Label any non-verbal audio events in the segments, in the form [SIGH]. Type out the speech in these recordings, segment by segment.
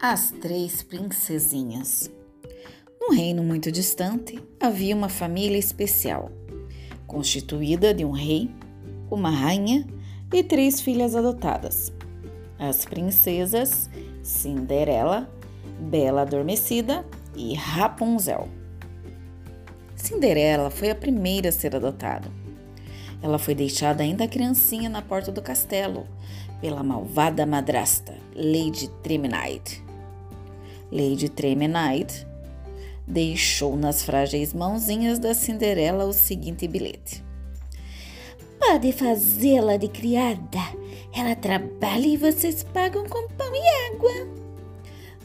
As Três Princesinhas. Num reino muito distante havia uma família especial, constituída de um rei, uma rainha e três filhas adotadas. As princesas Cinderela, Bela Adormecida e Rapunzel. Cinderela foi a primeira a ser adotada. Ela foi deixada ainda criancinha na porta do castelo pela malvada madrasta, Lady Tremenide. Lady Tremenide deixou nas frágeis mãozinhas da Cinderela o seguinte bilhete: Pode fazê-la de criada. Ela trabalha e vocês pagam com pão e água.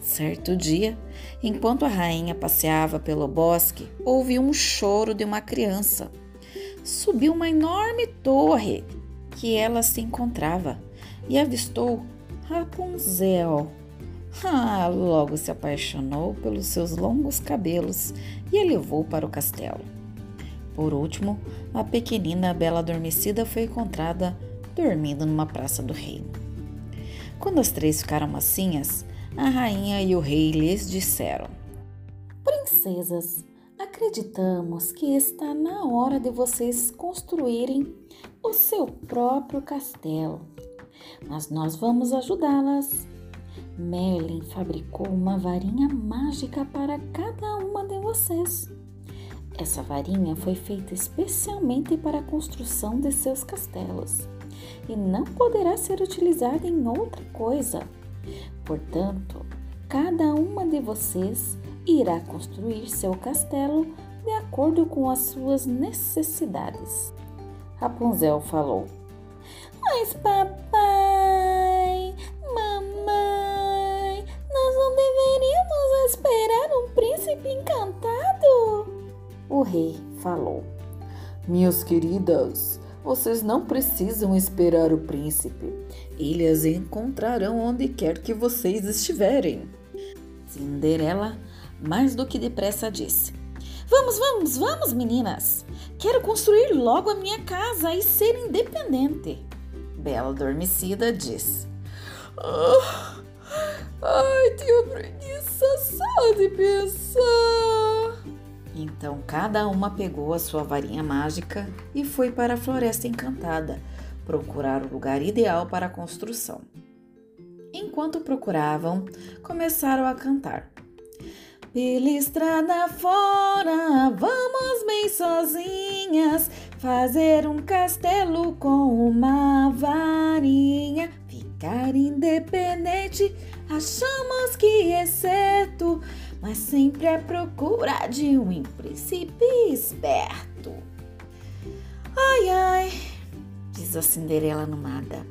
Certo dia, enquanto a rainha passeava pelo bosque, ouviu um choro de uma criança. Subiu uma enorme torre que ela se encontrava e avistou Rapunzel ah, logo se apaixonou pelos seus longos cabelos e a levou para o castelo. Por último, a pequenina Bela Adormecida foi encontrada dormindo numa praça do reino. Quando as três ficaram macinhas, a rainha e o rei lhes disseram: Princesas, acreditamos que está na hora de vocês construírem o seu próprio castelo, mas nós vamos ajudá-las Merlin fabricou uma varinha mágica para cada uma de vocês. Essa varinha foi feita especialmente para a construção de seus castelos e não poderá ser utilizada em outra coisa. Portanto, cada uma de vocês irá construir seu castelo de acordo com as suas necessidades. Rapunzel falou: Mas, papai, rei falou: Minhas queridas, vocês não precisam esperar o príncipe. Ele as encontrarão onde quer que vocês estiverem. Cinderela, mais do que depressa, disse: Vamos, vamos, vamos, meninas! Quero construir logo a minha casa e ser independente. Bela Adormecida disse: ah, Ai, tenho preguiça só de pensar. Então cada uma pegou a sua varinha mágica e foi para a Floresta Encantada procurar o lugar ideal para a construção. Enquanto procuravam, começaram a cantar. Pela estrada fora, vamos bem sozinhas fazer um castelo com uma varinha, ficar independente. Achamos que é certo, mas sempre à procura de um príncipe esperto. Ai, ai, diz a Cinderela animada.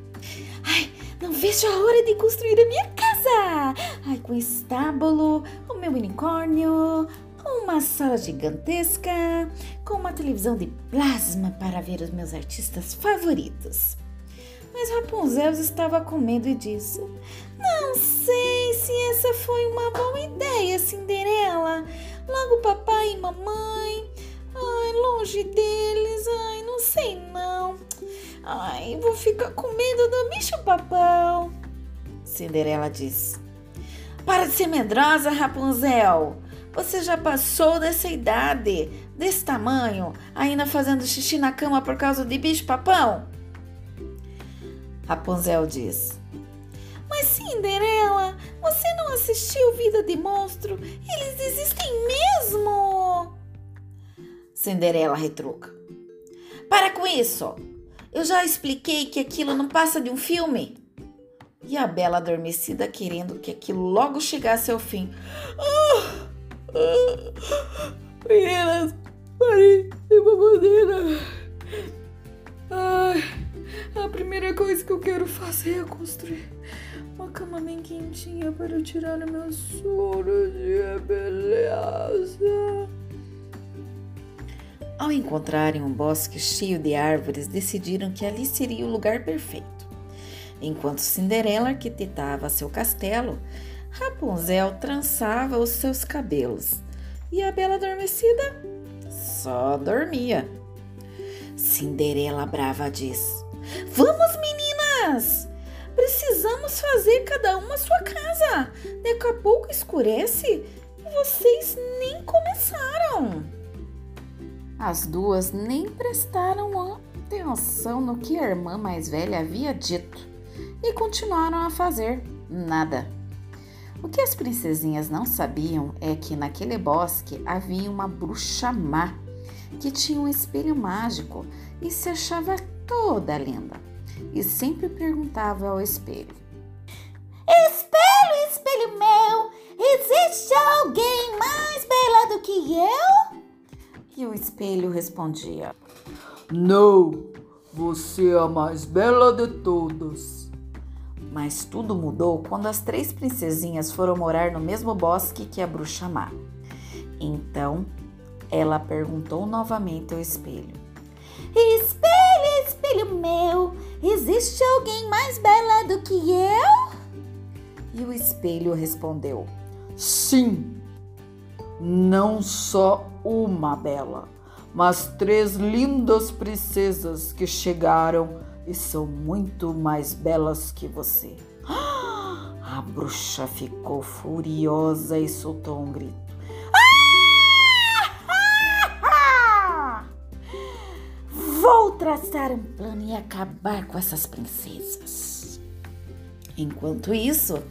Ai, não vejo a hora de construir a minha casa! Ai, com estábulo, o meu unicórnio, uma sala gigantesca, com uma televisão de plasma para ver os meus artistas favoritos. Mas Rapunzel estava com medo e disse: Não sei se essa foi uma boa ideia, Cinderela. E mamãe. Ai, longe deles. Ai, não sei não. Ai, vou ficar com medo do bicho-papão. Cinderela disse: Para de ser medrosa, Rapunzel. Você já passou dessa idade, desse tamanho, ainda fazendo xixi na cama por causa de bicho-papão? Rapunzel diz: Mas Cinderela, você não assistiu Vida de Monstro? Eles existem mesmo! Cinderela retruca: Para com isso! Eu já expliquei que aquilo não passa de um filme. E a Bela adormecida querendo que aquilo logo chegasse ao fim. Meninas, parem de a primeira coisa que eu quero fazer é construir uma cama bem quentinha para tirar o meu sono de beleza. Ao encontrarem um bosque cheio de árvores, decidiram que ali seria o lugar perfeito. Enquanto Cinderela arquitetava seu castelo, Rapunzel trançava os seus cabelos e a Bela Adormecida só dormia. Cinderela brava diz: Vamos, meninas! Precisamos fazer cada uma a sua casa. Daqui a pouco escurece e vocês nem começaram. As duas nem prestaram atenção no que a irmã mais velha havia dito e continuaram a fazer nada. O que as princesinhas não sabiam é que naquele bosque havia uma bruxa má que tinha um espelho mágico e se achava toda linda e sempre perguntava ao espelho: Espelho, espelho meu, existe alguém mais bela do que eu? E o espelho respondia: Não, você é a mais bela de todas. Mas tudo mudou quando as três princesinhas foram morar no mesmo bosque que a bruxa má. Então ela perguntou novamente ao espelho: Espelho, espelho meu, existe alguém mais bela do que eu? E o espelho respondeu: Sim, não só uma bela, mas três lindas princesas que chegaram e são muito mais belas que você. [GASPS] A bruxa ficou furiosa e soltou um grito. Traçar um plano e acabar com essas princesas. Enquanto isso,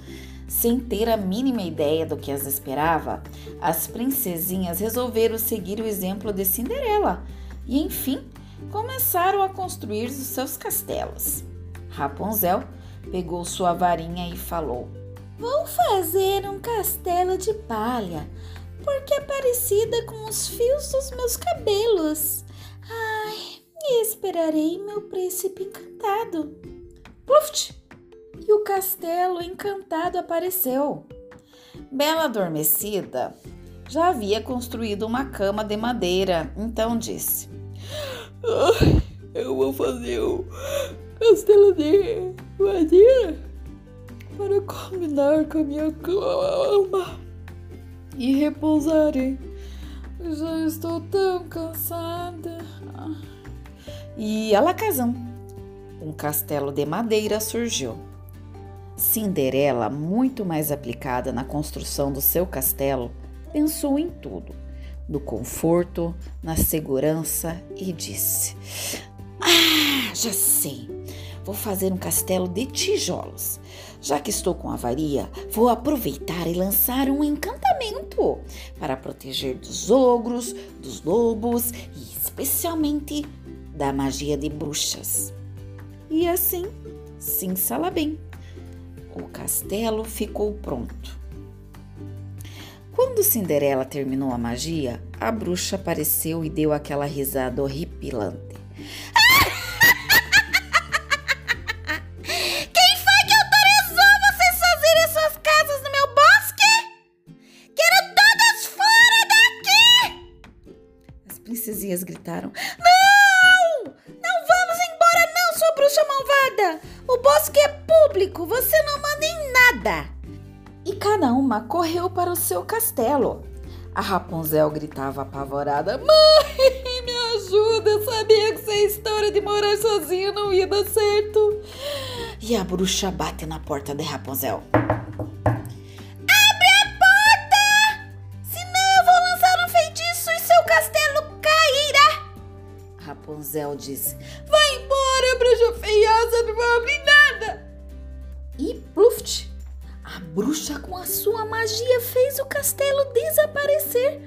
sem ter a mínima ideia do que as esperava, as princesinhas resolveram seguir o exemplo de Cinderela e, enfim, começaram a construir os seus castelos. Rapunzel pegou sua varinha e falou: Vou fazer um castelo de palha, porque é parecida com os fios dos meus cabelos. E esperarei meu príncipe encantado. Pluft! E o castelo encantado apareceu. Bela adormecida já havia construído uma cama de madeira, então disse: Eu vou fazer o castelo de madeira para combinar com a minha cama e repousarei. Já estou tão cansada. E alacazão, um castelo de madeira surgiu. Cinderela, muito mais aplicada na construção do seu castelo, pensou em tudo, no conforto, na segurança e disse: Ah, já sei! Vou fazer um castelo de tijolos. Já que estou com avaria, vou aproveitar e lançar um encantamento para proteger dos ogros, dos lobos e especialmente da magia de bruxas. E assim, sim, bem. O castelo ficou pronto. Quando Cinderela terminou a magia, a bruxa apareceu e deu aquela risada horripilante. [LAUGHS] Quem foi que autorizou vocês fazerem suas casas no meu bosque? Quero todas fora daqui! As princesinhas gritaram: Não! Público, você não manda em nada! E cada uma correu para o seu castelo. A Rapunzel gritava apavorada: Mãe, me ajuda! Eu sabia que essa história de morar sozinha não ia dar certo. E a bruxa bate na porta de Rapunzel. Abre a E pluft! A bruxa, com a sua magia, fez o castelo desaparecer.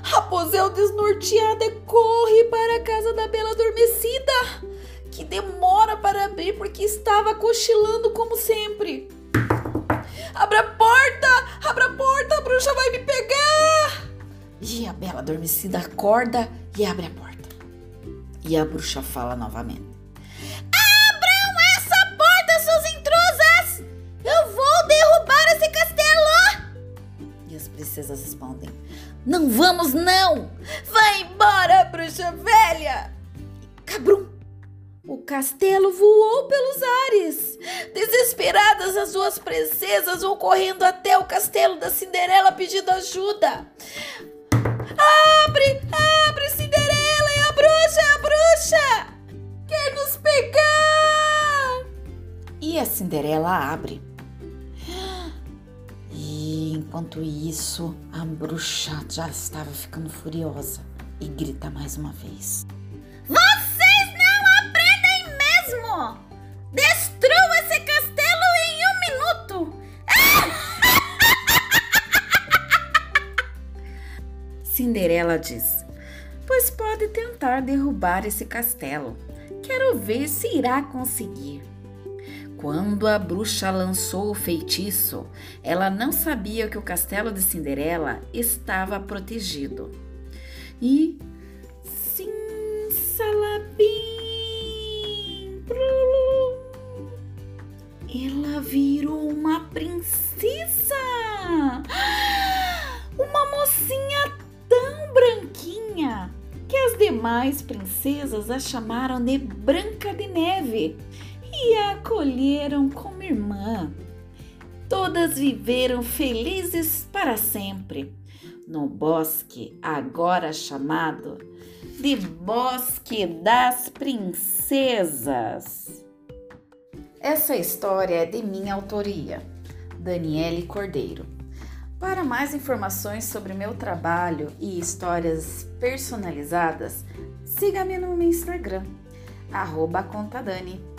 Rapunzel, desnorteada, corre para a casa da Bela Adormecida, que demora para abrir porque estava cochilando como sempre. Abra a porta! Abra a porta! A bruxa vai me pegar! E a Bela Adormecida acorda e abre a porta. E a bruxa fala novamente. Princesas respondem: Não vamos, não! Vai embora, bruxa velha! Cabrum! O castelo voou pelos ares. Desesperadas, as duas princesas vão correndo até o castelo da Cinderela pedindo ajuda. Abre, abre, Cinderela! É a bruxa, é a bruxa! Quer nos pegar! E a Cinderela abre. Enquanto isso, a bruxa já estava ficando furiosa e grita mais uma vez: Vocês não aprendem mesmo! Destrua esse castelo em um minuto! [LAUGHS] Cinderela diz: Pois pode tentar derrubar esse castelo. Quero ver se irá conseguir. Quando a bruxa lançou o feitiço, ela não sabia que o castelo de Cinderela estava protegido. E sim, salabim, ela virou uma princesa, uma mocinha tão branquinha que as demais princesas a chamaram de Branca de Neve e a acolheram como irmã. Todas viveram felizes para sempre no bosque, agora chamado de Bosque das Princesas. Essa história é de minha autoria, Daniele Cordeiro. Para mais informações sobre meu trabalho e histórias personalizadas, siga-me no meu Instagram, arroba contadani.